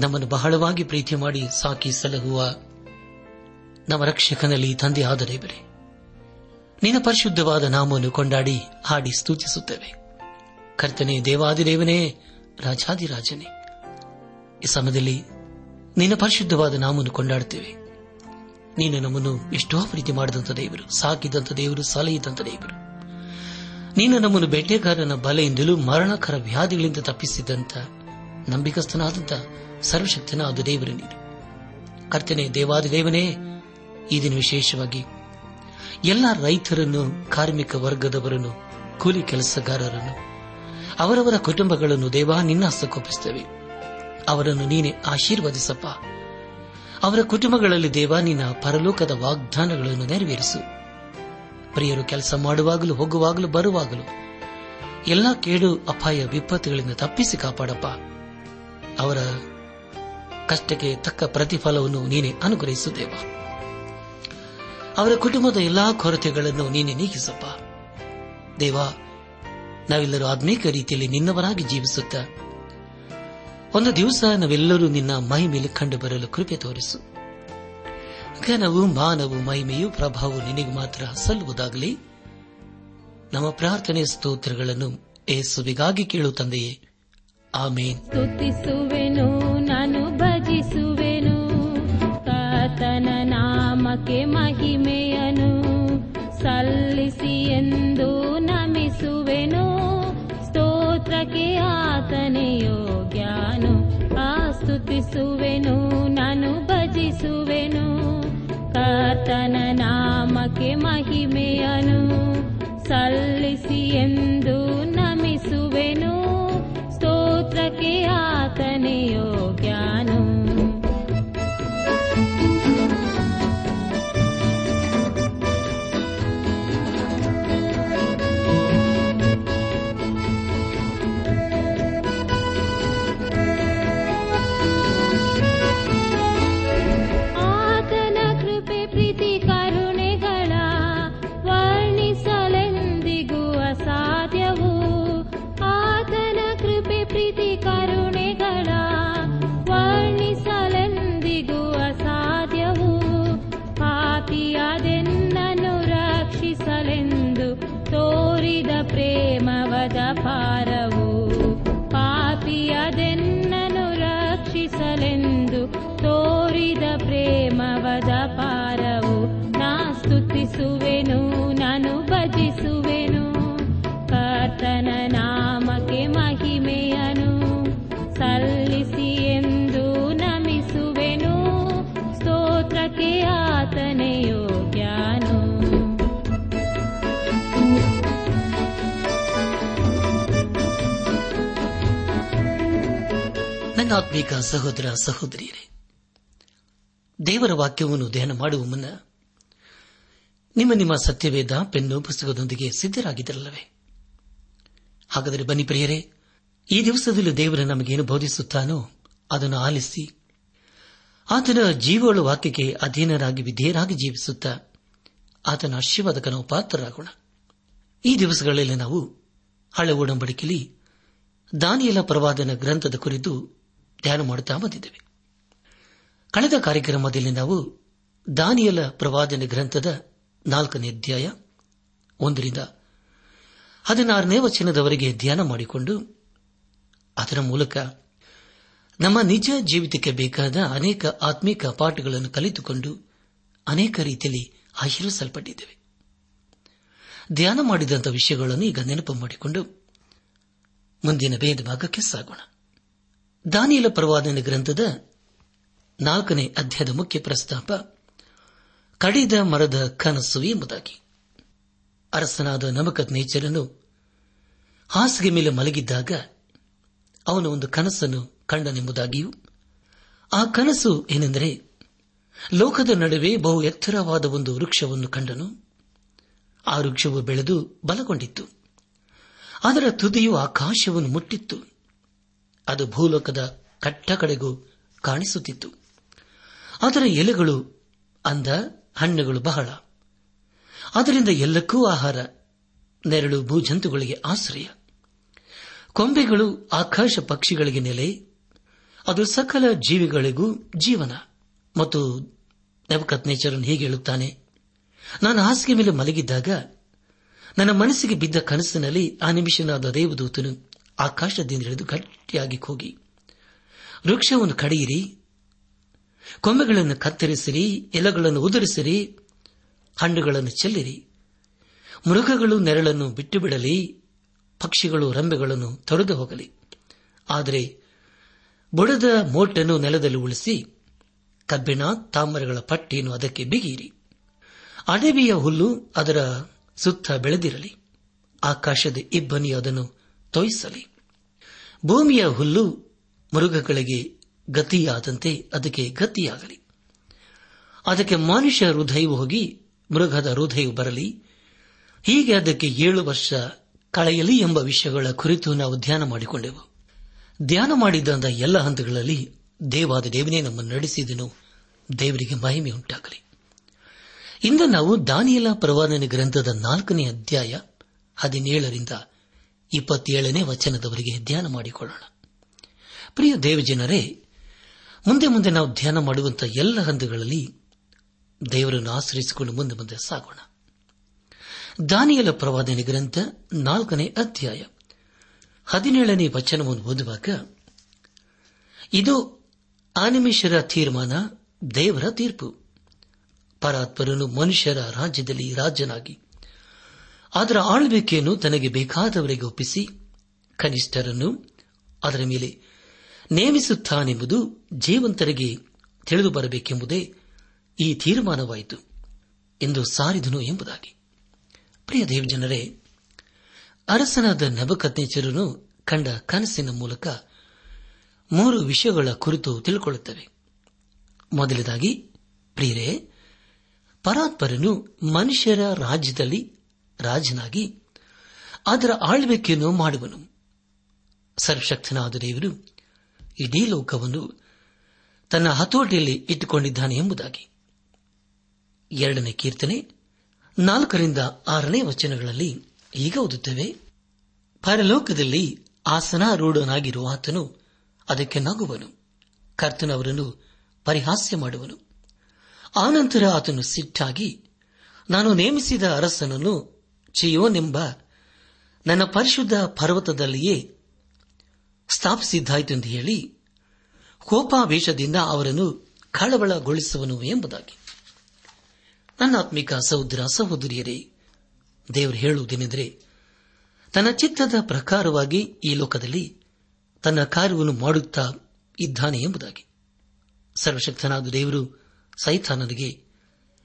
ನಮ್ಮನ್ನು ಬಹಳವಾಗಿ ಪ್ರೀತಿ ಮಾಡಿ ಸಾಕಿ ಸಲಹುವ ನಮ್ಮ ರಕ್ಷಕನಲ್ಲಿ ತಂದೆ ಆದ ದೇವರೇ ನಿನ್ನ ಪರಿಶುದ್ಧವಾದ ನಾಮವನ್ನು ಕೊಂಡಾಡಿ, ಹಾಡಿ ಸ್ತುತಿಸುತ್ತೇವೆ. ಕರ್ತನೆ, ದೇವಾದಿದೇವನೇ, ರಾಜಾದಿರಾಜನೇ. ಈ ಸಮಯದಲ್ಲಿ ನಿನ್ನ ಪರಿಶುದ್ಧವಾದ ನಾಮವನ್ನು ಕೊಂಡಾಡುತ್ತೇವೆ. ನೀನು ನಮ್ಮನ್ನು ಎಷ್ಟೋ ಪ್ರೀತಿ ಮಾಡಿದಂಥ ದೇವರು, ಸಾಕಿದಂಥ ದೇವರು, ಸಲಹಿದಂಥ ದೇವರು. ನೀನು ನಮ್ಮನ್ನು ಬೇಟೆಗಾರನ ಬಲೆಯಿಂದಲೂ ಮರಣಕರ ವ್ಯಾಧಿಗಳಿಂದ ತಪ್ಪಿಸಿದಂಥ ನಂಬಿಕಸ್ಥನಾದಂಥ ಸರ್ವಶಕ್ತನಾದ ದೇವರು ನೀನು ಕರ್ತನೆ, ದೇವಾದಿದೇವನೇ, ಈ ದಿನ ವಿಶೇಷವಾಗಿ ಎಲ್ಲ ರೈತರನ್ನು, ಕಾರ್ಮಿಕ ವರ್ಗದವರನ್ನು, ಕೂಲಿ ಕೆಲಸಗಾರರನ್ನು, ಅವರವರ ಕುಟುಂಬಗಳನ್ನು ದೇವ ನಿನ್ನ ಹಸ್ತಕೋಪಿಸುತ್ತೇವೆ ಅವರನ್ನು ನೀನೆ ಆಶೀರ್ವದಿಸಪ್ಪ. ಅವರ ಕುಟುಂಬಗಳಲ್ಲಿ ದೇವ ನಿನ್ನ ಪರಲೋಕದ ವಾಗ್ದಾನಗಳನ್ನು ನೆರವೇರಿಸು. ಪ್ರಿಯರು, ಕೆಲಸ ಮಾಡುವಾಗಲೂ, ಹೋಗುವಾಗಲೂ, ಬರುವಾಗಲೂ, ಎಲ್ಲ ಕೇಡು, ಅಪಾಯ, ವಿಪತ್ತುಗಳಿಂದ ತಪ್ಪಿಸಿ ಕಾಪಾಡಪ್ಪ. ಅವರ ಕಷ್ಟಕ್ಕೆ ತಕ್ಕ ಪ್ರತಿಫಲವನ್ನು ನೀನೆ ಅನುಗ್ರಹಿಸುತ್ತೇವ. ಅವರ ಕುಟುಂಬದ ಎಲ್ಲಾ ಕೊರತೆಗಳನ್ನು ನೀನೆ ನೀಗಿಸಪ್ಪ. ದೇವಾ, ನಾವೆಲ್ಲರೂ ಆತ್ಮೀಕ ರೀತಿಯಲ್ಲಿ ನಿನ್ನವರಾಗಿ ಜೀವಿಸುತ್ತ ಒಂದು ದಿವಸ ನಾವೆಲ್ಲರೂ ನಿನ್ನ ಮಹಿಮೆಯಲ್ಲಿ ಕಂಡು ಬರಲು ಕೃಪೆ ತೋರಿಸು. ಘನವು ಮಾನವು ಮಹಿಮೆಯು ಪ್ರಭಾವವು ನಿನಗೆ ಮಾತ್ರ ಸಲ್ಲುವುದಾಗಲಿ. ನಮ್ಮ ಪ್ರಾರ್ಥನೆ ಸ್ತೋತ್ರಗಳನ್ನು ಏಸುವಿಗಾಗಿ ಕೇಳು ತಂದೆಯೇ. ಆಮೇನ್. ಸ್ತುತಿಸುವೆನು, ನಾನು ಭಜಿಸುವೆನು. ಕರ್ತನ ನಾಮಕ್ಕೆ ಮಹಿಮೆಯನು. ಸಲ್ಲಿಸಿ ಎಂದು ನಮಿಸುವೆನು. ಸ್ತೋತ್ರಕ್ಕೆ ಆತನೇ ಆ ಸ್ತುತಿಸುವೆನು, ನಾನು ಭಜಿಸುವೆನು. ಕರ್ತನ ನಾಮಕ್ಕೆ ಮಹಿಮೆಯನು. ಸಲ್ಲಿಸಿ ಎಂದು ಸ್ತೋತ್ರಕ್ಕೆ ಆತನೇ ಯೋಗ್ಯನು ಪ್ರೇಮವದ ಪಾರವು ಪಾಪಿಯದೆನ್ನನು ರಕ್ಷಿಸಲೆಂದು ತೋರಿದ ಪ್ರೇಮವದ ನನ್ನಾತ್ಮೀಕ ಸಹೋದರ ಸಹೋದರಿಯರೇ, ದೇವರ ವಾಕ್ಯವನ್ನು ಧ್ಯಾನ ಮಾಡುವ ಮುನ್ನ ನಿಮ್ಮ ನಿಮ್ಮ ಸತ್ಯವೇದ ಪೆನ್ನು ಪುಸ್ತಕದೊಂದಿಗೆ ಸಿದ್ದರಾಗಿದ್ದರಲ್ಲವೇ ಹಾಗಾದರೆ ಬನ್ನಿ ಪ್ರಿಯರೇ, ಈ ದಿವಸದಲ್ಲಿ ದೇವರು ನಮಗೇನು ಬೋಧಿಸುತ್ತಾನೋ ಅದನ್ನು ಆಲಿಸಿ, ಆತನ ಜೀವಳ ವಾಕ್ಯಕ್ಕೆ ಅಧೀನರಾಗಿ ವಿಧೇಯರಾಗಿ ಜೀವಿಸುತ್ತಾ ಆತನ ಆಶೀರ್ವಾದಕ ನಾವು ಪಾತ್ರರಾಗೋಣ. ಈ ದಿವಸಗಳಲ್ಲಿ ನಾವು ಹಳೆ ಒಡಂಬಡಿಕೆಯಲ್ಲಿ ದಾನಿಯಲ ಪ್ರವಾದನ ಗ್ರಂಥದ ಕುರಿತು ಧ್ಯಾನ ಮಾಡುತ್ತಾ ಬಂದಿದ್ದೇವೆ. ಕಳೆದ ಕಾರ್ಯಕ್ರಮದಲ್ಲಿ ನಾವು ದಾನಿಯಲ ಪ್ರವಾದನೆ ಗ್ರಂಥದ ನಾಲ್ಕನೇ ಅಧ್ಯಾಯ ಒಂದರಿಂದ ಹದಿನಾರನೇ ವಚನದವರೆಗೆ ಧ್ಯಾನ ಮಾಡಿಕೊಂಡು ಅದರ ಮೂಲಕ ನಮ್ಮ ನಿಜ ಜೀವಿತಕ್ಕೆ ಬೇಕಾದ ಅನೇಕ ಆತ್ಮಿಕ ಪಾಠಗಳನ್ನು ಕಲಿತುಕೊಂಡು ಅನೇಕ ರೀತಿಯಲ್ಲಿ ಆಶೀರ್ವಿಸಲ್ಪಟ್ಟಿದ್ದೇವೆ. ಧ್ಯಾನ ಮಾಡಿದಂಥ ವಿಷಯಗಳನ್ನು ಈಗ ನೆನಪು ಮಾಡಿಕೊಂಡು ಮುಂದಿನ ಭೇದ ಭಾಗಕ್ಕೆ ಸಾಗೋಣ. ದಾನಿಯಲ ಪ್ರವಾದನ ಗ್ರಂಥದ ನಾಲ್ಕನೇ ಅಧ್ಯಾಯದ ಮುಖ್ಯ ಪ್ರಸ್ತಾಪ, ಕಡಿದ ಮರದ ಕನಸು ಎಂಬುದಾಗಿ. ಅರಸನಾದ ನಮಕತ್ ನೇಚರನು ಹಾಸಿಗೆ ಮೇಲೆ ಮಲಗಿದ್ದಾಗ ಅವನು ಒಂದು ಕನಸನ್ನು ಕಂಡನೆಂಬುದಾಗಿಯೂ, ಆ ಕನಸು ಏನೆಂದರೆ ಲೋಕದ ನಡುವೆ ಬಹು ಎತ್ತರವಾದ ಒಂದು ವೃಕ್ಷವನ್ನು ಕಂಡನು. ಆ ವೃಕ್ಷವು ಬೆಳೆದು ಬಲಗೊಂಡಿತ್ತು. ಅದರ ತುದಿಯು ಆಕಾಶವನ್ನು ಮುಟ್ಟಿತ್ತು. ಅದು ಭೂಲೋಕದ ಕಟ್ಟ ಕಡೆಗೂ ಕಾಣಿಸುತ್ತಿತ್ತು. ಅದರ ಎಲೆಗಳು ಅಂದ ಹಣ್ಣುಗಳು ಬಹಳ. ಅದರಿಂದ ಎಲ್ಲಕ್ಕೂ ಆಹಾರ, ನೆರಳು, ಭೂಜಂತುಗಳಿಗೆ ಆಶ್ರಯ. ಕೊಂಬೆಗಳು ಆಕಾಶ ಪಕ್ಷಿಗಳಿಗೆ ನೆಲೆ. ಅದು ಸಕಲ ಜೀವಿಗಳಿಗೂ ಜೀವನ. ಮತ್ತು ನವಕತ್ ನೇಚರನ್ನು ಹೀಗೆ ಹೇಳುತ್ತಾನೆ, ನಾನು ಹಾಸಿಗೆ ಮೇಲೆ ಮಲಗಿದ್ದಾಗ ನನ್ನ ಮನಸ್ಸಿಗೆ ಬಿದ್ದ ಕನಸಿನಲ್ಲಿ ಆ ನಿಮಿಷನಾದ ದೇವದೂತನು ಆಕಾಶದಿಂದ ಹಿಡಿದು ಗಟ್ಟಿಯಾಗಿ ಹೋಗಿ ವೃಕ್ಷವನ್ನು ಕಡಿಯಿರಿ, ಕೊಂಬೆಗಳನ್ನು ಕತ್ತರಿಸಿರಿ, ಎಲೆಗಳನ್ನು ಉದುರಿಸಿರಿ, ಹಣ್ಣುಗಳನ್ನು ಚೆಲ್ಲಿರಿ, ಮೃಗಗಳು ನೆರಳನ್ನು ಬಿಟ್ಟು ಬಿಡಲಿ ಪಕ್ಷಿಗಳು ರಂಬೆಗಳನ್ನು ತೊರೆದು ಹೋಗಲಿ. ಆದರೆ ಬುಡದ ಮೋಟನ್ನು ನೆಲದಲ್ಲಿ ಉಳಿಸಿ, ಕಬ್ಬಿಣ, ತಾಮರಗಳ ಪಟ್ಟಿಯನ್ನು ಅದಕ್ಕೆ ಬಿಗಿಯಿರಿ. ಅಡವಿಯ ಹುಲ್ಲು ಅದರ ಸುತ್ತ ಬೆಳೆದಿರಲಿ. ಆಕಾಶದ ಇಬ್ಬನಿ ಅದನ್ನು ತೊಯಿಸಲಿ. ಭೂಮಿಯ ಹುಲ್ಲು ಮೃಗಗಳಿಗೆ ಗತಿಯಾದಂತೆ ಅದಕ್ಕೆ ಗತಿಯಾಗಲಿ. ಅದಕ್ಕೆ ಮನುಷ್ಯ ಹೃದಯವು ಹೋಗಿ ಮೃಗದ ಹೃದಯವು ಬರಲಿ. ಹೀಗೆ ಅದಕ್ಕೆ ಏಳು ವರ್ಷ ಕಳೆಯಲಿ ಎಂಬ ವಿಷಯಗಳ ಕುರಿತು ನಾವು ಧ್ಯಾನ ಮಾಡಿಕೊಂಡೆವು. ಧ್ಯಾನ ಮಾಡಿದ್ದ ಎಲ್ಲ ಹಂತಗಳಲ್ಲಿ ದೇವಾದ ದೇವನೇ ನಮ್ಮನ್ನು ನಡೆಸಿದನು. ದೇವರಿಗೆ ಮಹಿಮೆ ಉಂಟಾಗಲಿ. ಇಂದು ನಾವು ದಾನಿಯಲ ಪ್ರವಾದನೆ ಗ್ರಂಥದ ನಾಲ್ಕನೇ ಅಧ್ಯಾಯ ಹದಿನೇಳರಿಂದ ಇಪ್ಪತ್ತೇಳನೇ ವಚನದವರೆಗೆ ಧ್ಯಾನ ಮಾಡಿಕೊಳ್ಳೋಣ. ಪ್ರಿಯ ದೇವಜನರೇ, ಮುಂದೆ ಮುಂದೆ ನಾವು ಧ್ಯಾನ ಮಾಡುವಂತಹ ಎಲ್ಲ ಹಂತಗಳಲ್ಲಿ ದೇವರನ್ನು ಆಶ್ರಯಿಸಿಕೊಂಡು ಮುಂದೆ ಮುಂದೆ ಸಾಗೋಣ. ದಾನಿಯಲ ಪ್ರವಾದನೆ ಗ್ರಂಥ ನಾಲ್ಕನೇ ಅಧ್ಯಾಯ ಹದಿನೇಳನೇ ವಚನವನ್ನು ಓದುವಾಗ, ಇದು ಆನಿಮಿಷರ ತೀರ್ಮಾನ, ದೇವರ ತೀರ್ಪು. ಪರಾತ್ಪರನು ಮನುಷ್ಯರ ರಾಜ್ಯದಲ್ಲಿ ರಾಜನಾಗಿ ಅದರ ಆಳ್ವಿಕೆಯನ್ನು ತನಗೆ ಬೇಕಾದವರಿಗೆ ಒಪ್ಪಿಸಿ ಕನಿಷ್ಠರನ್ನು ಅದರ ಮೇಲೆ ನೇಮಿಸುತ್ತಾನೆಂಬುದು ಜೀವಂತರಿಗೆ ತಿಳಿದು ಬರಬೇಕೆಂಬುದೇ ಈ ತೀರ್ಮಾನವಾಯಿತು ಎಂದು ಸಾರಿದನು ಎಂಬುದಾಗಿ. ಪ್ರಿಯ ದೇವಜನರೇ, ಅರಸನಾದ ನಬಕತ್ನೇಚರನು ಕಂಡ ಕನಸಿನ ಮೂಲಕ ಮೂರು ವಿಷಯಗಳ ಕುರಿತು ತಿಳ್ಕೊಳ್ಳುತ್ತವೆ. ಮೊದಲದಾಗಿ ಪ್ರಿಯರೇ, ಪರಾತ್ಪರನು ಮನುಷ್ಯರ ರಾಜ್ಯದಲ್ಲಿ ರಾಜನಾಗಿ, ಅದರ ಆಳ್ವಿಕೆಯನ್ನು ಮಾಡುವನು. ಸರ್ವಶಕ್ತನಾದ ದೇವರು ಇಡೀ ಲೋಕವನ್ನು ತನ್ನ ಹತೋಟಿಯಲ್ಲಿ ಇಟ್ಟುಕೊಂಡಿದ್ದಾನೆ ಎಂಬುದಾಗಿ. ಎರಡನೇ ಕೀರ್ತನೆ, ನಾಲ್ಕರಿಂದ ಆರನೇ ವಚನಗಳಲ್ಲಿ ಈಗ ಓದುತ್ತೇವೆ, ಪರಲೋಕದಲ್ಲಿ ಆಸನಾರೂಢನಾಗಿರುವ ಆತನು ಅದಕ್ಕೆ ನಗುವನು. ಕರ್ತನವರನ್ನು ಪರಿಹಾಸ್ಯ ಮಾಡುವನು. ಆನಂತರ ಆತನು ಸಿಟ್ಟಾಗಿ, ನಾನು ನೇಮಿಸಿದ ಅರಸನನ್ನು ಚಿಯೋನೆಂಬ ನನ್ನ ಪರಿಶುದ್ಧ ಪರ್ವತದಲ್ಲಿಯೇ ಸ್ಥಾಪಿಸಿದ್ದಾಯಿತು ಎಂದು ಹೇಳಿ ಕೋಪಾವೇಶದಿಂದ ಅವರನ್ನು ಕಳವಳಗೊಳಿಸುವನು ಎಂಬುದಾಗಿ. ನನ್ನ ಆತ್ಮಿಕ ಸಹೋದರ ಸಹೋದರಿಯರೇ, ದೇವರು ಹೇಳುವುದೇನೆಂದರೆ, ತನ್ನ ಚಿತ್ತದ ಪ್ರಕಾರವಾಗಿ ಈ ಲೋಕದಲ್ಲಿ ತನ್ನ ಕಾರ್ಯವನ್ನು ಮಾಡುತ್ತಾ ಇದ್ದಾನೆ ಎಂಬುದಾಗಿ. ಸರ್ವಶಕ್ತನಾದ ದೇವರು ಸೈತಾನನಿಗೆ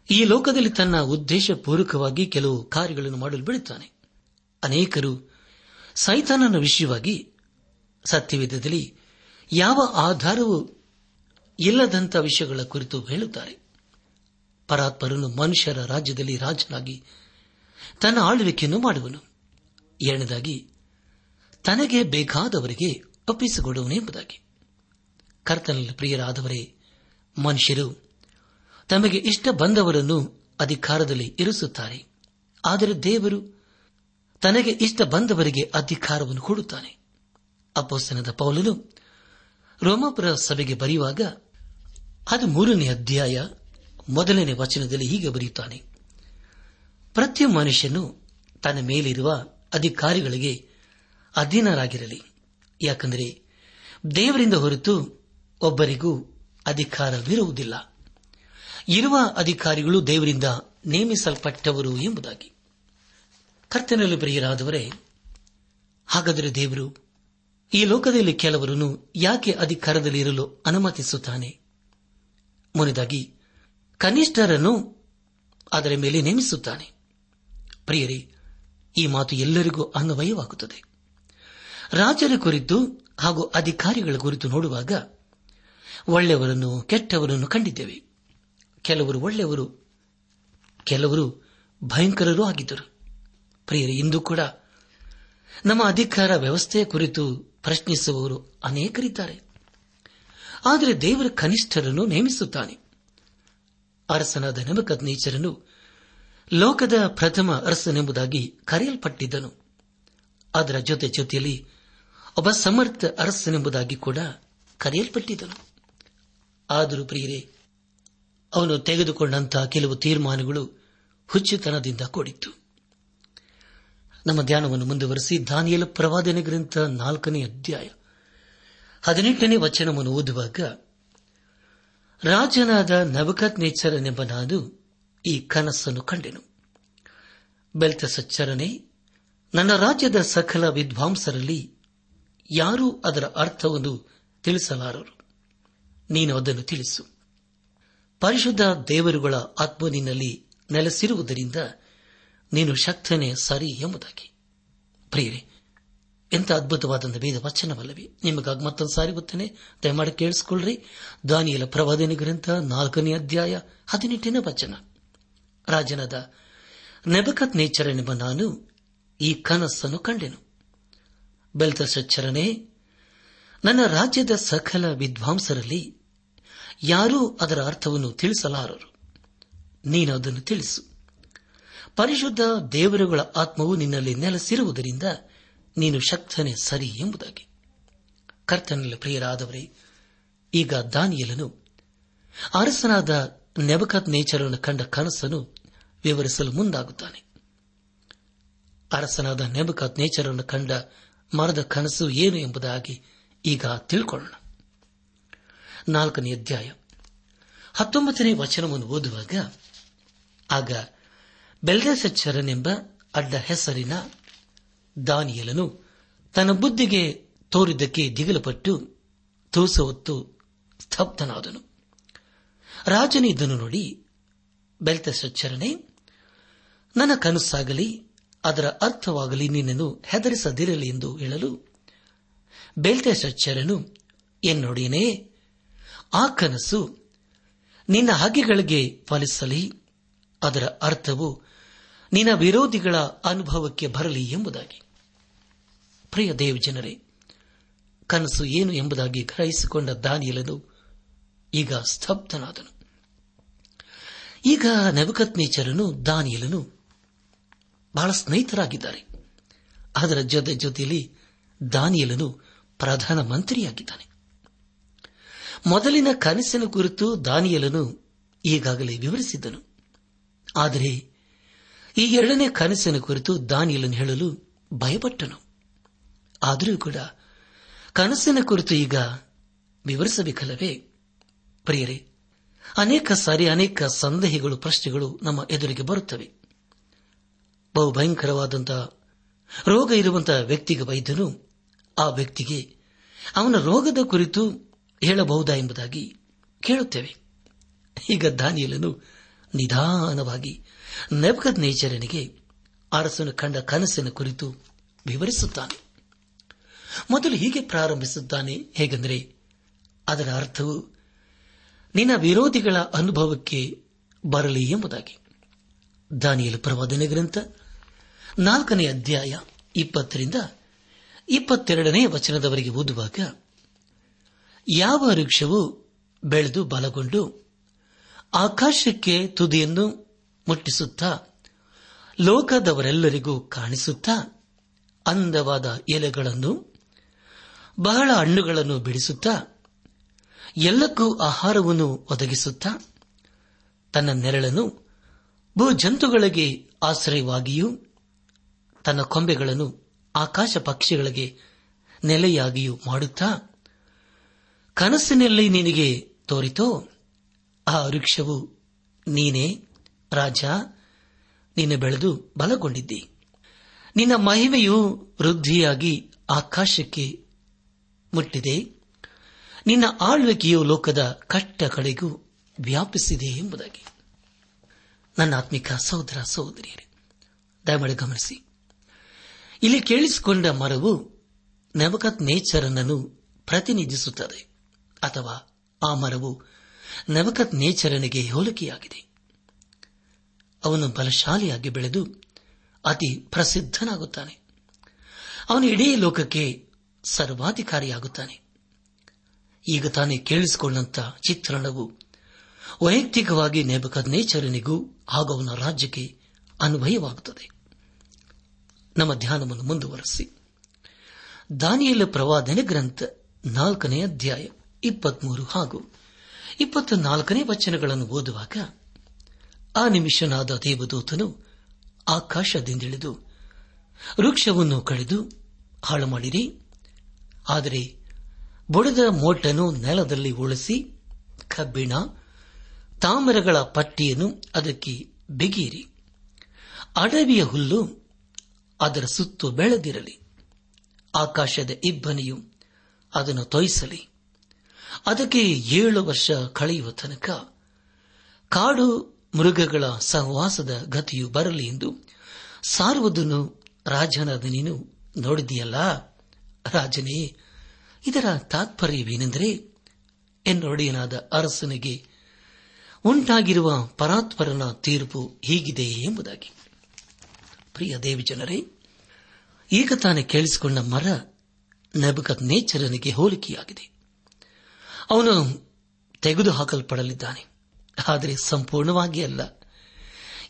ಈ ಲೋಕದಲ್ಲಿ ತನ್ನ ಉದ್ದೇಶಪೂರ್ವಕವಾಗಿ ಕೆಲವು ಕಾರ್ಯಗಳನ್ನು ಮಾಡಲು ಬಿಡುತ್ತಾನೆ. ಅನೇಕರು ಸೈತಾನನ ವಿಷಯವಾಗಿ ಸತ್ಯವೇಧದಲ್ಲಿ ಯಾವ ಆಧಾರವೂ ಇಲ್ಲದಂಥ ವಿಷಯಗಳ ಕುರಿತು ಹೇಳುತ್ತಾರೆ. ಪರಾತ್ಪರನು ಮನುಷ್ಯರ ರಾಜ್ಯದಲ್ಲಿ ರಾಜನಾಗಿ ತನ್ನ ಆಳ್ವಿಕೆಯನ್ನು ಮಾಡುವನು. ಎರಡನೇದಾಗಿ, ತನಗೆ ಬೇಕಾದವರಿಗೆ ಒಪ್ಪಿಸಿಕೊಡುವನು ಎಂಬುದಾಗಿ. ಕರ್ತನಲ್ಲಿ ಪ್ರಿಯರಾದವರೇ, ಮನುಷ್ಯರು ತಮಗೆ ಇಷ್ಟ ಬಂದವರನ್ನು ಅಧಿಕಾರದಲ್ಲಿ ಇರಿಸುತ್ತಾರೆ. ಆದರೆ ದೇವರು ತನಗೆ ಇಷ್ಟ ಬಂದವರಿಗೆ ಅಧಿಕಾರವನ್ನು ಕೊಡುತ್ತಾನೆ. ಅಪೋಸ್ತನದ ಪೌಲನು ರೋಮಾಪುರ ಸಭೆಗೆ ಬರೆಯುವಾಗ ಅದು ಮೂರನೇ ಅಧ್ಯಾಯ ಮೊದಲನೇ ವಚನದಲ್ಲಿ ಹೀಗೆ ಬರೆಯುತ್ತಾನೆ. ಪ್ರತಿ ಮನುಷ್ಯನು ತನ್ನ ಮೇಲಿರುವ ಅಧಿಕಾರಿಗಳಿಗೆ ಅಧೀನರಾಗಿರಲಿ. ಯಾಕೆಂದರೆ ದೇವರಿಂದ ಹೊರತು ಒಬ್ಬರಿಗೂ ಅಧಿಕಾರವಿರುವುದಿಲ್ಲ. ಇರುವ ಅಧಿಕಾರಿಗಳು ದೇವರಿಂದ ನೇಮಿಸಲ್ಪಟ್ಟವರು ಎಂಬುದಾಗಿ. ಕರ್ತನಲ್ಲಿ ಪ್ರಿಯರಾದವರೇ, ಹಾಗಾದರೆ ದೇವರು, ಈ ಲೋಕದಲ್ಲಿ ಕೆಲವರನ್ನು ಯಾಕೆ ಅಧಿಕಾರದಲ್ಲಿ ಇರಲು ಅನುಮತಿಸುತ್ತಾನೆ? ಮುನಿದಾಗಿ, ಕನಿಷ್ಠರನ್ನು ಅದರ ಮೇಲೆ ನೇಮಿಸುತ್ತಾನೆ. ಪ್ರಿಯರಿ, ಈ ಮಾತು ಎಲ್ಲರಿಗೂ ಅನ್ವಯವಾಗುತ್ತದೆ ರಾಜರ ಕುರಿತು ಹಾಗೂ ಅಧಿಕಾರಿಗಳ ಕುರಿತು ನೋಡುವಾಗ, ಒಳ್ಳೆಯವರನ್ನು ಕೆಟ್ಟವರನ್ನು ಕಂಡಿದ್ದೇವೆ. ಕೆಲವರು ಒಳ್ಳೆಯವರು, ಕೆಲವರು ಭಯಂಕರರೂ ಆಗಿದ್ದರು. ಪ್ರಿಯರು, ಇಂದು ಕೂಡ ನಮ್ಮ ಅಧಿಕಾರ ವ್ಯವಸ್ಥೆಯ ಕುರಿತು ಪ್ರಶ್ನಿಸುವವರು ಅನೇಕರಿದ್ದಾರೆ. ಆದರೆ ದೇವರ ಕನಿಷ್ಠರನ್ನು ನೇಮಿಸುತ್ತಾನೆ. ಅರಸನಾದ ನಮಕದ್ನೇಚರನು ಲೋಕದ ಪ್ರಥಮ ಅರಸನೆಂಬುದಾಗಿ ಕರೆಯಲ್ಪಟ್ಟಿದ್ದನು. ಅದರ ಜೊತೆ ಜೊತೆಯಲ್ಲಿ ಒಬ್ಬ ಸಮರ್ಥ ಅರಸನೆಂಬುದಾಗಿ ಕೂಡ ಕರೆಯಲ್ಪಟ್ಟಿದ್ದನು. ಆದರೂ ಪ್ರಿಯರೇ ಅವನು ತೆಗೆದುಕೊಂಡಂತಹ ಕೆಲವು ತೀರ್ಮಾನಗಳು ಹುಚ್ಚುತನದಿಂದ ಕೂಡಿತ್ತು. ನಮ್ಮ ಧ್ಯಾನವನ್ನು ಮುಂದುವರೆಸಿ ದಾನಿಯಲ ಪ್ರವಾದನೆ ಗ್ರಂಥ ನಾಲ್ಕನೇ ಅಧ್ಯಾಯ ಹದಿನೆಂಟನೇ ವಚನವನ್ನು ಓದುವಾಗ, ರಾಜನಾದ ನವಕತ್ ನೇಚರನೆಂಬ ನಾನು ಈ ಕನಸನ್ನು ಕಂಡೆನು. ಬೆಲ್ತಸಚ್ಚರನೆ, ನನ್ನ ರಾಜ್ಯದ ಸಕಲ ವಿದ್ವಾಂಸರಲ್ಲಿ ಯಾರೂ ಅದರ ಅರ್ಥವನ್ನು ತಿಳಿಸಲಾರರು. ನೀನು ಅದನ್ನು ತಿಳಿಸು. ಪರಿಶುದ್ಧ ದೇವರುಗಳ ಆತ್ಮ ನಿನ್ನಲ್ಲಿ ನೆಲೆಸಿರುವುದರಿಂದ ನೀನು ಶಕ್ತನೇ ಸರಿ ಎಂಬುದಾಗಿ. ಪ್ರಿಯರೇ, ಎಂಥ ಅದ್ಭುತವಾದಂತಹ ವೇದ ವಚನವಲ್ಲವೇ? ನಿಮಗಾಗಿ ಮತ್ತೊಂದು ಸಾರಿ ಗೊತ್ತೇನೆ? ದಯಮಾಡಿ ಕೇಳಿಸಿಕೊಳ್ಳ್ರಿ. ದಾನಿಯಲ ಪ್ರವಾದನೆ ಗ್ರಂಥ ನಾಲ್ಕನೇ ಅಧ್ಯಾಯ ಹದಿನೆಂಟನೇ ವಚನ. ರಾಜನಾದ ನೆಬಕತ್ ನೇಚರನೆಂಬ ನಾನು ಈ ಕನಸನ್ನು ಕಂಡೆನು. ಬೆಲ್ತಸಚ್ಚರನೇ, ನನ್ನ ರಾಜ್ಯದ ಸಕಲ ವಿದ್ವಾಂಸರಲ್ಲಿ ಯಾರೂ ಅದರ ಅರ್ಥವನ್ನು ತಿಳಿಸಲಾರರು. ನೀನು ಅದನ್ನು ತಿಳಿಸು. ಪರಿಶುದ್ಧ ದೇವರುಗಳ ಆತ್ಮವು ನಿನ್ನಲ್ಲಿ ನೆಲೆಸಿರುವುದರಿಂದ ನೀನು ಶಕ್ತನೆ ಸರಿ ಎಂಬುದಾಗಿ. ಕರ್ತನಲ್ಲಿ ಪ್ರಿಯರಾದವರೇ, ಈಗ ದಾನಿಯಲನು, ಅರಸನಾದ ನೆಬಕತ್ ನೇಚರನ್ನು ಕಂಡ ಕನಸನ್ನು ವಿವರಿಸಲು ಮುಂದಾಗುತ್ತಾನೆ. ಅರಸನಾದ ನೆಬಕತ್ ನೇಚರನ್ನು ಕಂಡ ಮರದ ಕನಸು ಏನು ಎಂಬುದಾಗಿ ಈಗ ತಿಳ್ಕೊಳ್ಳೋಣ. ನಾಲ್ಕನೇ ಅಧ್ಯಾಯ. ಹತ್ತೊಂಬತ್ತನೇ ವಚನವನ್ನು ಓದುವಾಗ, ಆಗ ಬೆಲ್ದಸಚ್ಚರನೆಂಬ ಅಡ್ಡ ಹೆಸರಿನ ದಾನಿಯಲನು ತನ್ನ ಬುದ್ಧಿಗೆ ತೋರಿದ್ದಕ್ಕೆ ದಿಗಲಪಟ್ಟು ತೂಸ ಹೊತ್ತು ಸ್ತಬ್ಧನಾದನು. ರಾಜನು ಇದನ್ನು ನೋಡಿ ಬೆಲ್ತಸಚ್ಚರನೆ ನನ್ನ ಕನಸಾಗಲಿ ಅದರ ಅರ್ಥವಾಗಲಿ ನಿನ್ನನ್ನು ಹೆದರಿಸದಿರಲಿ ಎಂದು ಹೇಳಲು ಬೆಲ್ತಸಚ್ಚರನು ಎನ್ನೊಡೇನೆ ಆ ಕನಸು ನಿನ್ನ ಹಗೆಗಳಿಗೆ ಫಲಿಸಲಿ. ಅದರ ಅರ್ಥವು ನಿನ್ನ ವಿರೋಧಿಗಳ ಅನುಭವಕ್ಕೆ ಬರಲಿ ಎಂಬುದಾಗಿ. ಪ್ರಿಯ ದೇವ್ ಜನರೇ, ಕನಸು ಏನು ಎಂಬುದಾಗಿ ಗ್ರಹಿಸಿಕೊಂಡ ದಾನಿಯಲನು ಈಗ ಸ್ತಬ್ಧನಾದನು. ಈಗ ನವಕತ್ ನೇಚರನು ದಾನಿಯಲನು ಬಹಳ ಸ್ನೇಹಿತರಾಗಿದ್ದಾರೆ. ಅದರ ಜೊತೆ ಜೊತೆಯಲ್ಲಿ ದಾನಿಯಲನು ಪ್ರಧಾನ ಮಂತ್ರಿಯಾಗಿದ್ದಾನೆ. ಮೊದಲಿನ ಕನಸಿನ ಕುರಿತು ದಾನಿಯಲನು ಈಗಾಗಲೇ ವಿವರಿಸಿದ್ದನು. ಆದರೆ ಈ ಎರಡನೇ ಕನಸಿನ ಕುರಿತು ದಾನಿಯಲನ್ನು ಹೇಳಲು ಭಯಪಟ್ಟನು. ಆದರೂ ಕೂಡ ಕನಸಿನ ಕುರಿತು ಈಗ ವಿವರಿಸಬೇಕಲ್ಲವೇ? ಪ್ರಿಯರೇ, ಅನೇಕ ಸಾರಿ ಅನೇಕ ಸಂದೇಹಗಳು, ಪ್ರಶ್ನೆಗಳು ನಮ್ಮ ಎದುರಿಗೆ ಬರುತ್ತವೆ. ಬಹು ಭಯಂಕರವಾದಂತಹ ರೋಗ ಇರುವಂತಹ ವ್ಯಕ್ತಿಗೆ ವೈದ್ಯನು ಆ ವ್ಯಕ್ತಿಗೆ ಅವನ ರೋಗದ ಕುರಿತು ಹೇಳಬಹುದಾ ಎಂಬುದಾಗಿ ಕೇಳುತ್ತೇವೆ. ಈಗ ದಾನಿಯಲನು ನಿಧಾನವಾಗಿ ನೆಬ್ಕದ್ ನೇಚರನಿಗೆ ಅರಸನು ಕಂಡ ಕನಸಿನ ಕುರಿತು ವಿವರಿಸುತ್ತಾನೆ. ಮೊದಲು ಹೀಗೆ ಪ್ರಾರಂಭಿಸುತ್ತಾನೆ. ಹೇಗೆಂದರೆ, ಅದರ ಅರ್ಥವು ನಿನ್ನ ವಿರೋಧಿಗಳ ಅನುಭವಕ್ಕೆ ಬರಲಿ ಎಂಬುದಾಗಿ. ದಾನಿಯಲು ಪ್ರವಾದನೆ ಗ್ರಂಥ ನಾಲ್ಕನೇ ಅಧ್ಯಾಯ ಇಪ್ಪತ್ತರಿಂದ ಇಪ್ಪತ್ತೆರಡನೇ ವಚನದವರೆಗೆ ಓದುವಾಗ ಯಾವ ವೃಕ್ಷವು ಬೆಳೆದು ಬಲಗೊಂಡು ಆಕಾಶಕ್ಕೆ ತುದಿಯನ್ನು ಮುಟ್ಟಿಸುತ್ತಾ ಲೋಕದವರೆಲ್ಲರಿಗೂ ಕಾಣಿಸುತ್ತಾ ಅಂದವಾದ ಎಲೆಗಳನ್ನು, ಬಹಳ ಹಣ್ಣುಗಳನ್ನು ಬಿಡಿಸುತ್ತಾ ಎಲ್ಲಕ್ಕೂ ಆಹಾರವನ್ನು ಒದಗಿಸುತ್ತಾ ತನ್ನ ನೆರಳನ್ನು ಭೂಜಂತುಗಳಿಗೆ ಆಶ್ರಯವಾಗಿಯೂ ತನ್ನ ಕೊಂಬೆಗಳನ್ನು ಆಕಾಶ ಪಕ್ಷಿಗಳಿಗೆ ನೆಲೆಯಾಗಿಯೂ ಮಾಡುತ್ತಾ ಕನಸಿನಲ್ಲಿ ನಿನಗೆ ತೋರಿತೋ, ಆ ವೃಕ್ಷವು ನೀನೇ, ರಾಜ ನಿನ್ನ ಬೆಳೆದು ಬಲಗೊಂಡಿದ್ದಿ. ನಿನ್ನ ಮಹಿಮೆಯು ವೃದ್ಧಿಯಾಗಿ ಆಕಾಶಕ್ಕೆ ಮುಟ್ಟಿದೆ. ನಿನ್ನ ಆಳ್ವಿಕೆಯು ಲೋಕದ ಕಟ್ಟ ಕಡೆಗೂ ವ್ಯಾಪಿಸಿದೆ ಎಂಬುದಾಗಿ. ನನ್ನ ಆತ್ಮಿಕ ಸಹೋದರ ಸಹೋದರಿಯರೇ, ದಯಮಾಡಿ ಗಮನಿಸಿ. ಇಲ್ಲಿ ಕೇಳಿಸಿಕೊಂಡ ಮರವು ನವಕತ್ ನೇಚರನನ್ನು ಪ್ರತಿನಿಧಿಸುತ್ತದೆ. ಅಥವಾ ಆ ಮರವು ನವಕತ್ ನೇಚರನಿಗೆ ಹೋಲಿಕೆಯಾಗಿದೆ. ಅವನು ಬಲಶಾಲಿಯಾಗಿ ಬೆಳೆದು ಅತಿ ಪ್ರಸಿದ್ಧನಾಗುತ್ತಾನೆ. ಅವನು ಇಡೀ ಲೋಕಕ್ಕೆ ಸರ್ವಾಧಿಕಾರಿಯಾಗುತ್ತಾನೆ. ಈಗ ತಾನೇ ಕೇಳಿಸಿಕೊಂಡಂತ ಚಿತ್ರಣವು ವೈಯಕ್ತಿಕವಾಗಿ ನೇಬಕದ್ ನೇಚರನಿಗೂ ಹಾಗೂ ಅವನ ರಾಜ್ಯಕ್ಕೆ ಅನ್ವಯವಾಗುತ್ತದೆ. ನಮ್ಮ ಧ್ಯಾನವನ್ನು ಮುಂದುವರೆಸಿ. ದಾನಿಯಲ ಪ್ರವಾದನೆ ಗ್ರಂಥ ನಾಲ್ಕನೇ ಅಧ್ಯಾಯ. ಇಪ್ಪತ್ಮೂರು ಹಾಗೂ ಇಪ್ಪತ್ತ ನಾಲ್ಕನೇ ವಚನಗಳನ್ನು ಓದುವಾಗ ಆ ನಿಮಿಷನಾದ ದೇವದೂತನು ಆಕಾಶದಿಂದಿಳಿದು ವೃಕ್ಷವನ್ನು ಕಳೆದು ಹಾಳು ಮಾಡಿರಿ. ಆದರೆ ಬುಡದ ಮೋಟನ್ನು ನೆಲದಲ್ಲಿ ಉಳಿಸಿ ಕಬ್ಬಿಣ, ತಾಮರಗಳ ಪಟ್ಟಿಯನ್ನು ಅದಕ್ಕೆ ಬಿಗಿಯಿರಿ. ಅಡವಿಯ ಹುಲ್ಲು ಅದರ ಸುತ್ತು ಬೆಳೆದಿರಲಿ. ಆಕಾಶದ ಇಬ್ಬನಿಯು ಅದನ್ನು ತೊಯಿಸಲಿ. ಅದಕ್ಕೆ ಏಳು ವರ್ಷ ಕಳೆಯುವ ತನಕ ಕಾಡು ಮೃಗಗಳ ಸಹವಾಸದ ಗತಿಯು ಬರಲಿ ಎಂದು ಸಾರುವುದನ್ನು ರಾಜನಾದ ನೀನು ನೋಡಿದೆಯಲ್ಲ ರಾಜನೇ, ಇದರ ತಾತ್ಪರ್ಯವೇನೆಂದರೆ ಎನ್ನೊಡೆಯನಾದ ಅರಸನಿಗೆ ಉಂಟಾಗಿರುವ ಪರಾತ್ಪರನ ತೀರ್ಪು ಹೀಗಿದೆಯೇ ಎಂಬುದಾಗಿ. ಪ್ರಿಯ ದೇವಿಜನರೇ ಈಗ ತಾನೇ ಕೇಳಿಸಿಕೊಂಡ ಮರ ನಬಕತ್ ನೇಚರನಿಗೆ ಹೋಲಿಕೆಯಾಗಿದೆ. ಅವನು ತೆಗೆದುಹಾಕಲ್ಪಡಲಿದ್ದಾನೆ ಆದರೆ ಸಂಪೂರ್ಣವಾಗಿ ಅಲ್ಲ.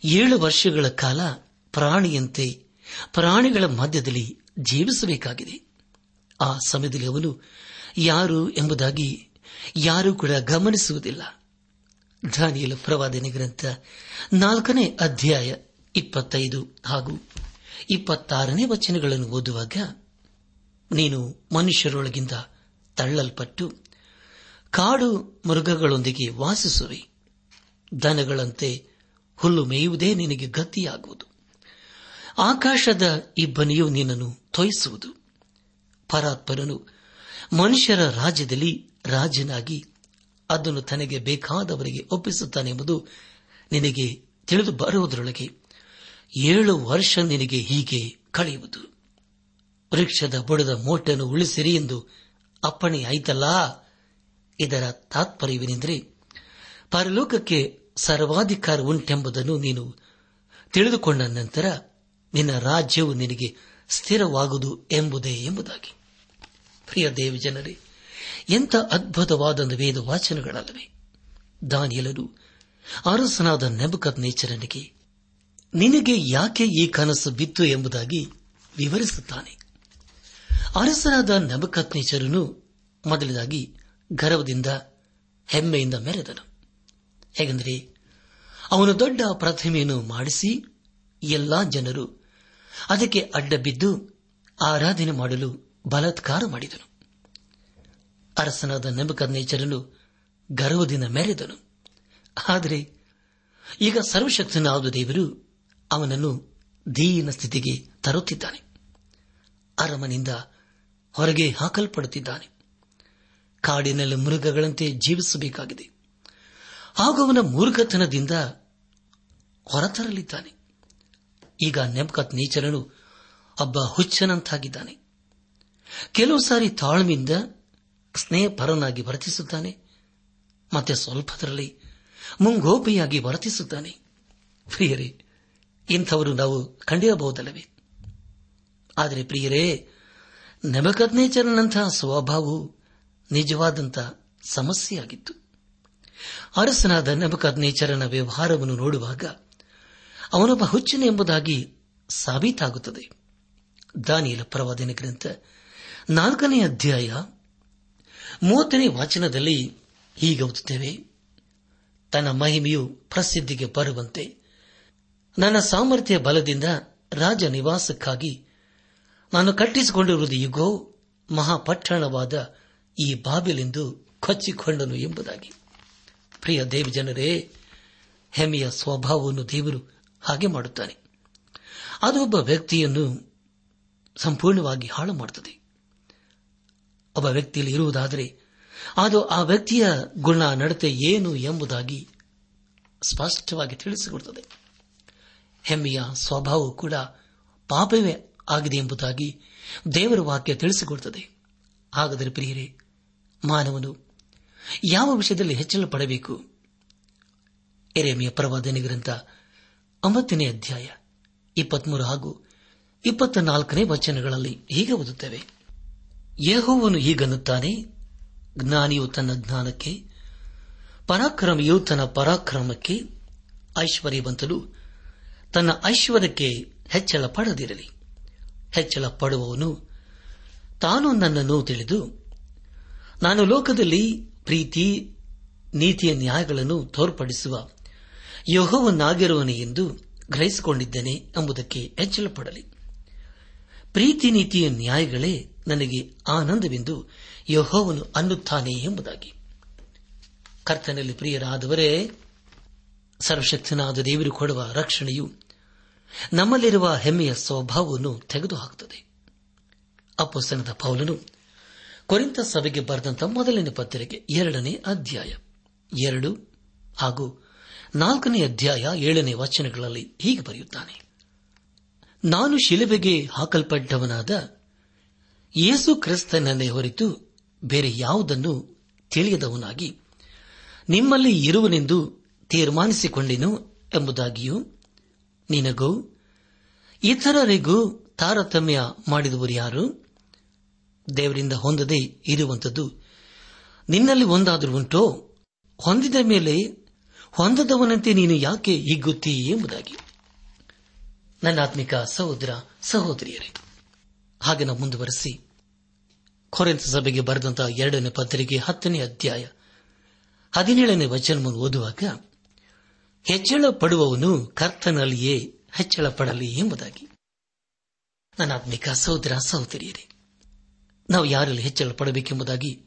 ಏಳು ವರ್ಷಗಳ ಕಾಲ ಪ್ರಾಣಿಯಂತೆ ಪ್ರಾಣಿಗಳ ಮಧ್ಯದಲ್ಲಿ ಜೀವಿಸಬೇಕಾಗಿದೆ. ಆ ಸಮಯದಲ್ಲಿ ಅವನು ಯಾರು ಎಂಬುದಾಗಿ ಯಾರೂ ಕೂಡ ಗಮನಿಸುವುದಿಲ್ಲ. ದಾನಿಯಲ ಪ್ರವಾದನೆ ಗ್ರಂಥ ನಾಲ್ಕನೇ ಅಧ್ಯಾಯ ಇಪ್ಪತ್ತೈದು ಹಾಗೂ ಇಪ್ಪತ್ತಾರನೇ ವಚನಗಳನ್ನು ಓದುವಾಗ ನೀನು ಮನುಷ್ಯರೊಳಗಿಂದ ತಳ್ಳಲ್ಪಟ್ಟು ಕಾಡು ಮೃಗಗಳೊಂದಿಗೆ ವಾಸಿಸುವೆ ದನಗಳಂತೆ ಹುಲ್ಲು ಮೇಯುವುದೇ ನಿನಗೆ ಗತಿಯಾಗುವುದು. ಆಕಾಶದ ಇಬ್ಬನಿಯು ನಿನ್ನನ್ನು ತೊಯಿಸುವುದು. ಪರಾತ್ಪರನು ಮನುಷ್ಯರ ರಾಜ್ಯದಲ್ಲಿ ರಾಜನಾಗಿ ಅದನ್ನು ತನಗೆ ಬೇಕಾದವರಿಗೆ ಒಪ್ಪಿಸುತ್ತಾನೆಂಬುದು ನಿನಗೆ ತಿಳಿದು ಬರುವುದರೊಳಗೆ ಏಳು ವರ್ಷ ನಿನಗೆ ಹೀಗೆ ಕಳೆಯುವುದು. ವೃಕ್ಷದ ಬುಡದ ಮೋಟನ್ನು ಉಳಿಸಿರಿ ಎಂದು ಅಪ್ಪಣೆಯಾಯಿತಲ್ಲ? ಇದರ ತಾತ್ಪರ್ಯವೇನೆಂದರೆ, ಪರಲೋಕಕ್ಕೆ ಸರ್ವಾಧಿಕಾರ ಉಂಟೆಂಬುದನ್ನು ನೀನು ತಿಳಿದುಕೊಂಡ ನಂತರ ನಿನ್ನ ರಾಜ್ಯವು ನಿನಗೆ ಸ್ಥಿರವಾಗುವುದು ಎಂಬುದೇ ಎಂಬುದಾಗಿ. ಪ್ರಿಯ ದೇವಿ ಜನರೇ, ಎಂಥ ಅದ್ಭುತವಾದ ವೇದ ವಾಚನಗಳಲ್ಲವೇ ದಾನಿಯಲರು ಅರಸನಾದ ನೆಬಕತ್ ನೇಚರನಿಗೆ ನಿನಗೆ ಯಾಕೆ ಈ ಕನಸು ಬಿತ್ತು ಎಂಬುದಾಗಿ ವಿವರಿಸುತ್ತಾನೆ. ಅರಸನಾದ ನೆಬಕತ್ ನೇಚರನು ಮೊದಲದಾಗಿ ಗರ್ವದಿಂದ, ಹೆಮ್ಮೆಯಿಂದ ಮೆರೆದನು. ಹೇಗೆಂದರೆ, ಅವನು ದೊಡ್ಡ ಪ್ರತಿಮೆಯನ್ನು ಮಾಡಿಸಿ ಎಲ್ಲಾ ಜನರು ಅದಕ್ಕೆ ಅಡ್ಡ ಬಿದ್ದು ಆರಾಧನೆ ಮಾಡಲು ಬಲಾತ್ಕಾರ ಮಾಡಿದನು. ಅರಸನಾದ ನೆಬಕದ್ನೇಚರನು ಗರ್ವದಿಂದ ಮೆರೆದನು. ಆದರೆ, ಈಗ ಸರ್ವಶಕ್ತನಾದ ದೇವರು ಅವನನ್ನು ದೀನ ಸ್ಥಿತಿಗೆ ತರುತ್ತಿದ್ದಾನೆ. ಅರಮನಿಂದ ಹೊರಗೆ ಹಾಕಲ್ಪಡುತ್ತಿದ್ದಾನೆ. ಕಾಡಿನಲ್ಲಿ ಮೃಗಗಳಂತೆ ಜೀವಿಸಬೇಕಾಗಿದೆ. ಹಾಗೂ ಅವನ ಮೂರ್ಖತನದಿಂದ ಹೊರತರಲಿದ್ದಾನೆ ಈಗ ನೆಬ್ಕತ್ ನೇಚರನು ಒಬ್ಬ ಹುಚ್ಚನಂತಾಗಿದ್ದಾನೆ. ಕೆಲವು ಸಾರಿ ತಾಳ್ಮೆಯಿಂದ ಸ್ನೇಹಪರನಾಗಿ ವರ್ತಿಸುತ್ತಾನೆ. ಮತ್ತೆ ಸ್ವಲ್ಪದರಲ್ಲಿ ಮುಂಗೋಪಿಯಾಗಿ ವರ್ತಿಸುತ್ತಾನೆ. ಪ್ರಿಯರೇ, ಇಂಥವರು ನಾವು ಕಂಡಿರಬಹುದಲ್ಲವೇ? ಆದರೆ ಪ್ರಿಯರೇ ನೆಬಕತ್ನೇಚರನಂತಹ ಸ್ವಭಾವವು ನಿಜವಾದಂಥ ಸಮಸ್ಯೆಯಾಗಿತ್ತು. ಅರಸನಾದ ನೆಬಕದ್ನೇಚರನ ವ್ಯವಹಾರವನ್ನು ನೋಡುವಾಗ ಅವನೊಬ್ಬ ಹುಚ್ಚನ ಎಂಬುದಾಗಿ ಸಾಬೀತಾಗುತ್ತದೆ. ದಾನಿಯಲ ಪ್ರವಾದನ ಗ್ರಂಥ ನಾಲ್ಕನೇ ಅಧ್ಯಾಯ ಮೂವತ್ತನೇ ವಾಚನದಲ್ಲಿ ಹೀಗೆ ಓದುತ್ತೇವೆ. ತನ್ನ ಮಹಿಮೆಯು ಪ್ರಸಿದ್ಧಿಗೆ ಬರುವಂತೆ ನನ್ನ ಸಾಮರ್ಥ್ಯ ಬಲದಿಂದ ರಾಜ ನಿವಾಸಕ್ಕಾಗಿ ನಾನು ಕಟ್ಟಿಸಿಕೊಂಡಿರುವುದು ಈಗೋ ಮಹಾಪಟ್ಟಣವಾದ ಈ ಬಾಬಿಲೆಂದು ಕೊಚ್ಚಿಕೊಂಡನು ಎಂಬುದಾಗಿ. ಪ್ರಿಯ ದೇವಿ ಜನರೇ, ಹೆಮ್ಮೆಯ ಸ್ವಭಾವವನ್ನು ದೇವರು ಹಾಗೆ ಮಾಡುತ್ತಾನೆ. ಅದು ಒಬ್ಬ ವ್ಯಕ್ತಿಯನ್ನು ಸಂಪೂರ್ಣವಾಗಿ ಹಾಳು ಮಾಡುತ್ತದೆ. ಒಬ್ಬ ವ್ಯಕ್ತಿಯಲ್ಲಿ ಇರುವುದಾದರೆ, ಅದು ಆ ವ್ಯಕ್ತಿಯ ಗುಣ, ನಡತೆ ಏನು ಎಂಬುದಾಗಿ ಸ್ಪಷ್ಟವಾಗಿ ತಿಳಿಸಿಕೊಡುತ್ತದೆ. ಹೆಮ್ಮೆಯ ಸ್ವಭಾವ ಕೂಡ ಪಾಪವೇ ಆಗಿದೆ ಎಂಬುದಾಗಿ ದೇವರ ವಾಕ್ಯ ತಿಳಿಸಿಕೊಡುತ್ತದೆ. ಹಾಗಾದರೆ ಪ್ರಿಯರೇ ಮಾನವನು ಯಾವ ವಿಷಯದಲ್ಲಿ ಹೆಚ್ಚಳ ಪಡಬೇಕು? ಎರೆಮೆಯ ಪ್ರವಾದನೆ ಗ್ರಂಥ ಒಂಬತ್ತನೇ ಅಧ್ಯಾಯ, ಇಪ್ಪತ್ಮೂರು ಹಾಗೂ ಇಪ್ಪತ್ತ ನಾಲ್ಕನೇ ವಚನಗಳಲ್ಲಿ ಹೀಗೆ ಓದುತ್ತೇವೆ. ಯೇಹೋವನು ಹೀಗನ್ನುತ್ತಾನೆ, ಜ್ಞಾನಿಯು ತನ್ನ ಜ್ಞಾನಕ್ಕೆ, ಪರಾಕ್ರಮಿಯು ತನ್ನ ಪರಾಕ್ರಮಕ್ಕೆ ಐಶ್ವರ್ಯವಂತನು ತನ್ನ ಐಶ್ವರ್ಯಕ್ಕೆ ಹೆಚ್ಚಳ ಪಡದಿರಲಿ. ಹೆಚ್ಚಳ ಪಡುವವನು ತಾನು ನನ್ನನ್ನು ತಿಳಿದು ನಾನು ಲೋಕದಲ್ಲಿ ಪ್ರೀತಿ, ನೀತಿಯ ನ್ಯಾಯಗಳನ್ನು ತೋರ್ಪಡಿಸುವ ಯೋಹವನ್ನಾಗಿರುವನು ಎಂದು ಗ್ರಹಿಸಿಕೊಂಡಿದ್ದೇನೆ ಎಂಬುದಕ್ಕೆ ಎಚ್ಚಲಪಡಲಿ ಪ್ರೀತಿ, ನೀತಿಯ ನ್ಯಾಯಗಳೇ ನನಗೆ ಆನಂದವೆಂದು ಯಹೋವನು ಅನ್ನುತ್ತಾನೆ ಎಂಬುದಾಗಿ. ಕರ್ತನಲ್ಲಿ ಪ್ರಿಯರಾದವರೇ, ಸರ್ವಶಕ್ತನಾದ ದೇವರು ಕೊಡುವ ರಕ್ಷಣೆಯು ನಮ್ಮಲ್ಲಿರುವ ಹೆಮ್ಮೆಯ ಸ್ವಭಾವವನ್ನು ತೆಗೆದುಹಾಕುತ್ತದೆ. ಅಪ್ಪಸ್ತನದ ಪೌಲನು ಕೊರಿಂತ ಸಭೆಗೆ ಬರೆದಂತಹ ಮೊದಲನೇ ಪತ್ರಿಕೆ ಎರಡನೇ ಅಧ್ಯಾಯ. ಎರಡು ಹಾಗೂ ನಾಲ್ಕನೇ ಅಧ್ಯಾಯ ಏಳನೇ ವಚನಗಳಲ್ಲಿ ಹೀಗೆ ಬರೆಯುತ್ತಾನೆ. ನಾನು ಶಿಲುಬೆಗೆ ಹಾಕಲ್ಪಟ್ಟವನಾದ ಯೇಸು ಕ್ರಿಸ್ತನನ್ನೇ ಹೊರತು ಬೇರೆ ಯಾವುದನ್ನು ತಿಳಿಯದವನಾಗಿ ನಿಮ್ಮಲ್ಲಿ ಇರುವನೆಂದು ತೀರ್ಮಾನಿಸಿಕೊಂಡೆನು ಎಂಬುದಾಗಿಯೂ ನಿನಗೂ ಇತರರಿಗೂ ತಾರತಮ್ಯ ಮಾಡಿದವರು ಯಾರು? ದೇವರಿಂದ ಹೊಂದದೇ ಇರುವಂಥದ್ದು. ನಿನ್ನಲ್ಲಿ ಒಂದಾದರೂ ಉಂಟೋ? ಹೊಂದಿದ ಮೇಲೆ ಹೊಂದದವನಂತೆ ನೀನು ಯಾಕೆ ಹಿಗ್ಗುತ್ತೀ ಎಂಬುದಾಗಿ. ನನ್ನ ಆತ್ಮಿಕ ಸಹೋದರ, ಸಹೋದರಿಯರೇ, ಹಾಗೆ ನಾವು ಮುಂದುವರೆಸಿ. ಕೊರೆಂತ ಸಭೆಗೆ ಬರೆದಂತಹ ಎರಡನೇ ಪತ್ರಿಕೆ ಹತ್ತನೇ ಅಧ್ಯಾಯ ಹದಿನೇಳನೇ ವಚನವನ್ನು ಓದುವಾಗ ಹೆಚ್ಚಳ ಪಡುವವನು ಕರ್ತನಲ್ಲಿಯೇ ಹೆಚ್ಚಳ ಪಡಲಿ ಎಂಬುದಾಗಿ. ನನ್ನ ಆತ್ಮಿಕ ಸಹೋದರ, ಸಹೋದರಿಯರೇ ನಾವು ಯಾರಲ್ಲಿ ಹೆಚ್ಚಳ ಪಡಬೇಕೆಂಬುದಾಗಿ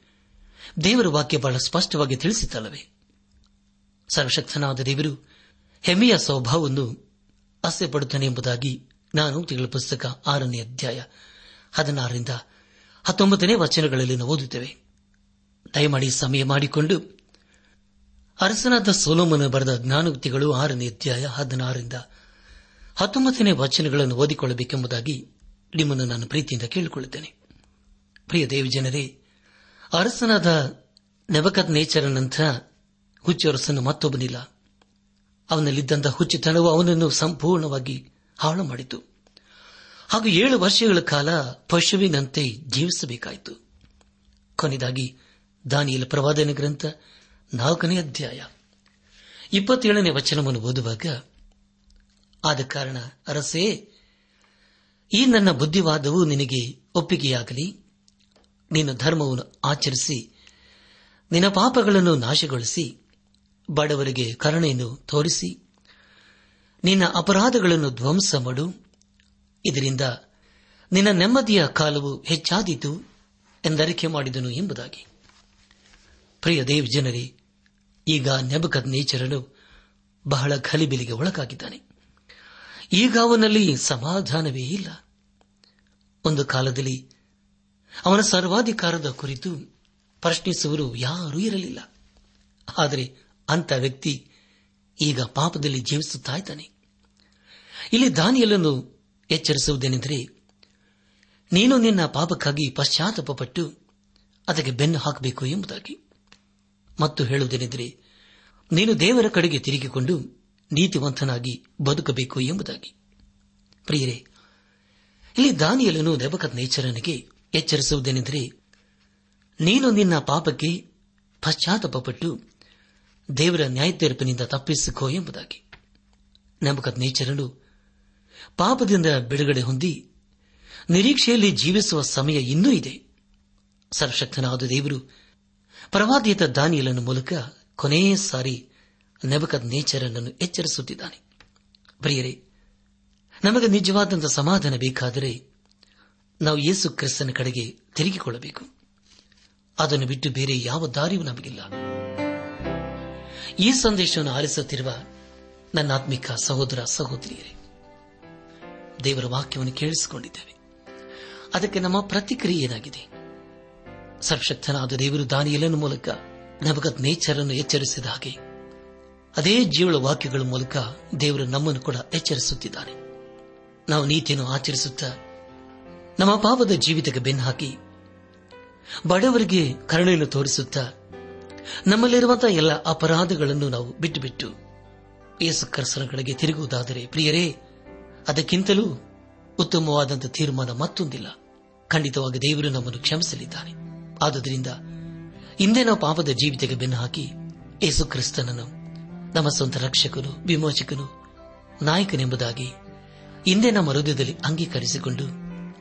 ದೇವರ ವಾಕ್ಯ ಬಹಳ ಸ್ಪಷ್ಟವಾಗಿ ತಿಳಿಸಿತ್ತಲ್ಲವೇ? ಸರ್ವಶಕ್ತನಾದ ದೇವರು ಹೆಮ್ಮೆಯ ಸ್ವಭಾವವನ್ನು ಅಸೆ ಪಡುತ್ತಾನೆ ಎಂಬುದಾಗಿ ನಾನು ತಿಂಗಳ ಪುಸ್ತಕ ಆರನೇ ಅಧ್ಯಾಯ ಹದಿನಾರರಿಂದ ಹತ್ತೊಂಬತ್ತನೇ ವಚನಗಳಲ್ಲಿ ನಾವು ಓದುತ್ತೇವೆ. ದಯಮಾಡಿ ಸಮಯ ಮಾಡಿಕೊಂಡು ಅರಸನಾದ ಸೋಲೋಮನ ಬರೆದ ಜ್ಞಾನೋಕ್ತಿಗಳು ಆರನೇ ಅಧ್ಯಾಯ ಹದಿನಾರರಿಂದ ಹತ್ತೊಂಬತ್ತನೇ ವಚನಗಳನ್ನು ಓದಿಕೊಳ್ಳಬೇಕೆಂಬುದಾಗಿ ನಿಮ್ಮನ್ನು ನಾನು ಪ್ರೀತಿಯಿಂದ ಕೇಳಿಕೊಳ್ಳುತ್ತೇನೆ. ಪ್ರಿಯ ದೇವಜನರೇ ಅರಸನಾದ ನೆಬಕತ್ ನೇಚರನಂಥ ಹುಚ್ಚರಸನ್ನು ಮತ್ತೊಬ್ಬನಿಲ್ಲ. ಅವನಲ್ಲಿದ್ದಂಥ ಹುಚ್ಚುತನವು ಅವನನ್ನು ಸಂಪೂರ್ಣವಾಗಿ ಹಾಳು ಮಾಡಿತು. ಹಾಗೂ ಏಳು ವರ್ಷಗಳ ಕಾಲ ಪಶುವಿನಂತೆ ಜೀವಿಸಬೇಕಾಯಿತು. ಕೊನೆಯದಾಗಿ ದಾನಿಯಲ ಪ್ರವಾದನ ಗ್ರಂಥ ನಾಲ್ಕನೇ ಅಧ್ಯಾಯ. ಇಪ್ಪತ್ತೇಳನೇ ವಚನವನ್ನು ಓದುವಾಗ, ಆದ ಕಾರಣ ಅರಸೇ, ಈ ನನ್ನ ಬುದ್ಧಿವಾದವು ನಿನಗೆ ಒಪ್ಪಿಗೆಯಾಗಲಿ. ನಿನ್ನ ಧರ್ಮವನ್ನು ಆಚರಿಸಿ, ನಿನ್ನ ಪಾಪಗಳನ್ನು ನಾಶಗೊಳಿಸಿ, ಬಡವರಿಗೆ ಕರುಣೆಯನ್ನು ತೋರಿಸಿ, ನಿನ್ನ ಅಪರಾಧಗಳನ್ನು ಧ್ವಂಸ ಮಾಡು. ಇದರಿಂದ ನಿನ್ನ ನೆಮ್ಮದಿಯ ಕಾಲವು ಹೆಚ್ಚಾದೀತು ಎಂದರಿಕೆ ಮಾಡಿದನು ಎಂಬುದಾಗಿ. ಪ್ರಿಯ ದೇವ್ ಜನರೇ, ಈಗ ನೆಬಕದ್ ನೇಚರನು ಬಹಳ ಖಲಿಬಿಲಿಗೆ ಒಳಗಾಗಿದ್ದಾನೆ. ಈಗ ಅವನಲ್ಲಿ ಸಮಾಧಾನವೇ ಇಲ್ಲ. ಒಂದು ಕಾಲದಲ್ಲಿ ಅವನ ಸರ್ವಾಧಿಕಾರದ ಕುರಿತು ಪ್ರಶ್ನಿಸುವರು ಯಾರೂ ಇರಲಿಲ್ಲ. ಆದರೆ ಅಂತ ವ್ಯಕ್ತಿ ಈಗ ಪಾಪದಲ್ಲಿ ಜೀವಿಸುತ್ತಾ ಇದ್ದಾನೆ. ಇಲ್ಲಿ ದಾನಿಯಲನ್ನು ಎಚ್ಚರಿಸುವುದೇನೆಂದರೆ, ನೀನು ನಿನ್ನ ಪಾಪಕ್ಕಾಗಿ ಪಶ್ಚಾತ್ತಾಪಪಟ್ಟು ಅದಕ್ಕೆ ಬೆನ್ನು ಹಾಕಬೇಕು ಎಂಬುದಾಗಿ. ಮತ್ತು ಹೇಳುವುದೇನೆಂದರೆ, ನೀನು ದೇವರ ಕಡೆಗೆ ತಿರುಗಿಕೊಂಡು ನೀತಿವಂತನಾಗಿ ಬದುಕಬೇಕು ಎಂಬುದಾಗಿ. ಪ್ರಿಯರೇ, ಇಲ್ಲಿ ದಾನಿಯಲನು ನೆಬಕತ್ ನೇಚರನಿಗೆ ಎಚ್ಚರಿಸುವುದೇನೆಂದರೆ, ನೀನು ನಿನ್ನ ಪಾಪಕ್ಕೆ ಪಶ್ಚಾತ್ತಾಪಪಟ್ಟು ದೇವರ ನ್ಯಾಯತೀರ್ಪಿನಿಂದ ತಪ್ಪಿಸಿಕೋ ಎಂಬುದಾಗಿ. ನೆಬಕತ್ ನೇಚರನು ಪಾಪದಿಂದ ಬಿಡುಗಡೆ ಹೊಂದಿ ನಿರೀಕ್ಷೆಯಲ್ಲಿ ಜೀವಿಸುವ ಸಮಯ ಇನ್ನೂ ಇದೆ. ಸರ್ವಶಕ್ತನಾದ ದೇವರು ಪ್ರವಾದಿಯತ ದಾನಿಯಲನ್ನು ಮೂಲಕ ಕೊನೆಯ ಸಾರಿ ನೆಬಕದ್ ನೇಚರನನ್ನು ಎಚ್ಚರಿಸುತ್ತಿದ್ದಾನೆ. ಪ್ರಿಯರೇ, ನಮಗೆ ನಿಜವಾದಂಥ ಸಮಾಧಾನ ಬೇಕಾದರೆ ನಾವು ಯೇಸು ಕ್ರಿಸ್ತನ ಕಡೆಗೆ ತಿರುಗಿಕೊಳ್ಳಬೇಕು. ಅದನ್ನು ಬಿಟ್ಟು ಬೇರೆ ಯಾವ ದಾರಿಯೂ ನಮಗಿಲ್ಲ. ಈ ಸಂದೇಶವನ್ನು ಆಲಿಸುತ್ತಿರುವ ನನ್ನ ಆತ್ಮಿಕ ಸಹೋದರ ಸಹೋದರಿಯರೇ, ದೇವರ ವಾಕ್ಯವನ್ನು ಕೇಳಿಸಿಕೊಂಡಿದ್ದೇವೆ. ಅದಕ್ಕೆ ನಮ್ಮ ಪ್ರತಿಕ್ರಿಯೆ ಏನಾಗಿದೆ? ಸರ್ವಶಕ್ತನಾದ ದೇವರು ದಾನಿಯಲನ ಮೂಲಕ ನಮಗತ್ ನೇಚರನ್ನು ಎಚ್ಚರಿಸಿದ ಹಾಗೆ ಅದೇ ಜೀವಳ ವಾಕ್ಯಗಳ ಮೂಲಕ ದೇವರು ನಮ್ಮನ್ನು ಕೂಡ ಎಚ್ಚರಿಸುತ್ತಿದ್ದಾನೆ ನಾವು ನೀತಿಯನ್ನು ಆಚರಿಸುತ್ತಾ ನಮ್ಮ ಪಾಪದ ಜೀವಿತಕ್ಕೆ ಬೆನ್ನು ಹಾಕಿ. ಬಡವರಿಗೆ ಕರುಣೆಯನ್ನು ತೋರಿಸುತ್ತಾ ನಮ್ಮಲ್ಲಿರುವಂತಹ ಎಲ್ಲ ಅಪರಾಧಗಳನ್ನು ನಾವು ಬಿಟ್ಟು ಬಿಟ್ಟು ಯೇಸು ಕರ್ಸನಗಳಿಗೆ ತಿರುಗುವುದಾದರೆ, ಪ್ರಿಯರೇ, ಅದಕ್ಕಿಂತಲೂ ಉತ್ತಮವಾದಂತಹ ತೀರ್ಮಾನ ಮತ್ತೊಂದಿಲ್ಲ. ಖಂಡಿತವಾಗಿ ದೇವರು ನಮ್ಮನ್ನು ಕ್ಷಮಿಸಲಿದ್ದಾನೆ. ಆದುದರಿಂದ ಹಿಂದೆ ನಾವು ಪಾಪದ ಜೀವಿತಕ್ಕೆ ಬೆನ್ನು ಹಾಕಿ ಯೇಸು ಕ್ರಿಸ್ತನನ್ನು, ನಮ್ಮ ಸ್ವಂತ ರಕ್ಷಕನು, ವಿಮೋಚಕನು, ನಾಯಕನೆಂಬುದಾಗಿ ಹಿಂದೆ ನಮ್ಮ ಹೃದಯದಲ್ಲಿ ಅಂಗೀಕರಿಸಿಕೊಂಡು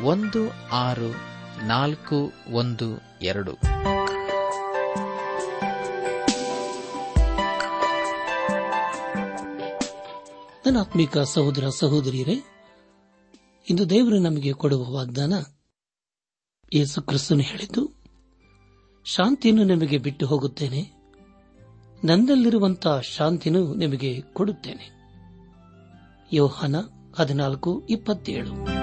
ಒಂದು ಆರು ನಾಲ್ಕು ಒಂದು ಎರಡು. ನನ್ನ ಆತ್ಮಿಕ ಸಹೋದರ ಸಹೋದರಿಯರೇ, ಇಂದು ದೇವರು ನಮಗೆ ಕೊಡುವ ವಾಗ್ದಾನ ಯೇಸು ಕ್ರಿಸ್ತನು ಹೇಳಿದ್ದು, ಶಾಂತಿಯನ್ನು ನಿಮಗೆ ಬಿಟ್ಟು ಹೋಗುತ್ತೇನೆ, ನನ್ನಲ್ಲಿರುವಂತಹ ಶಾಂತಿನೂ ನಿಮಗೆ ಕೊಡುತ್ತೇನೆ. ಯೋಹನ ಹದಿನಾಲ್ಕು ಇಪ್ಪತ್ತೇಳು.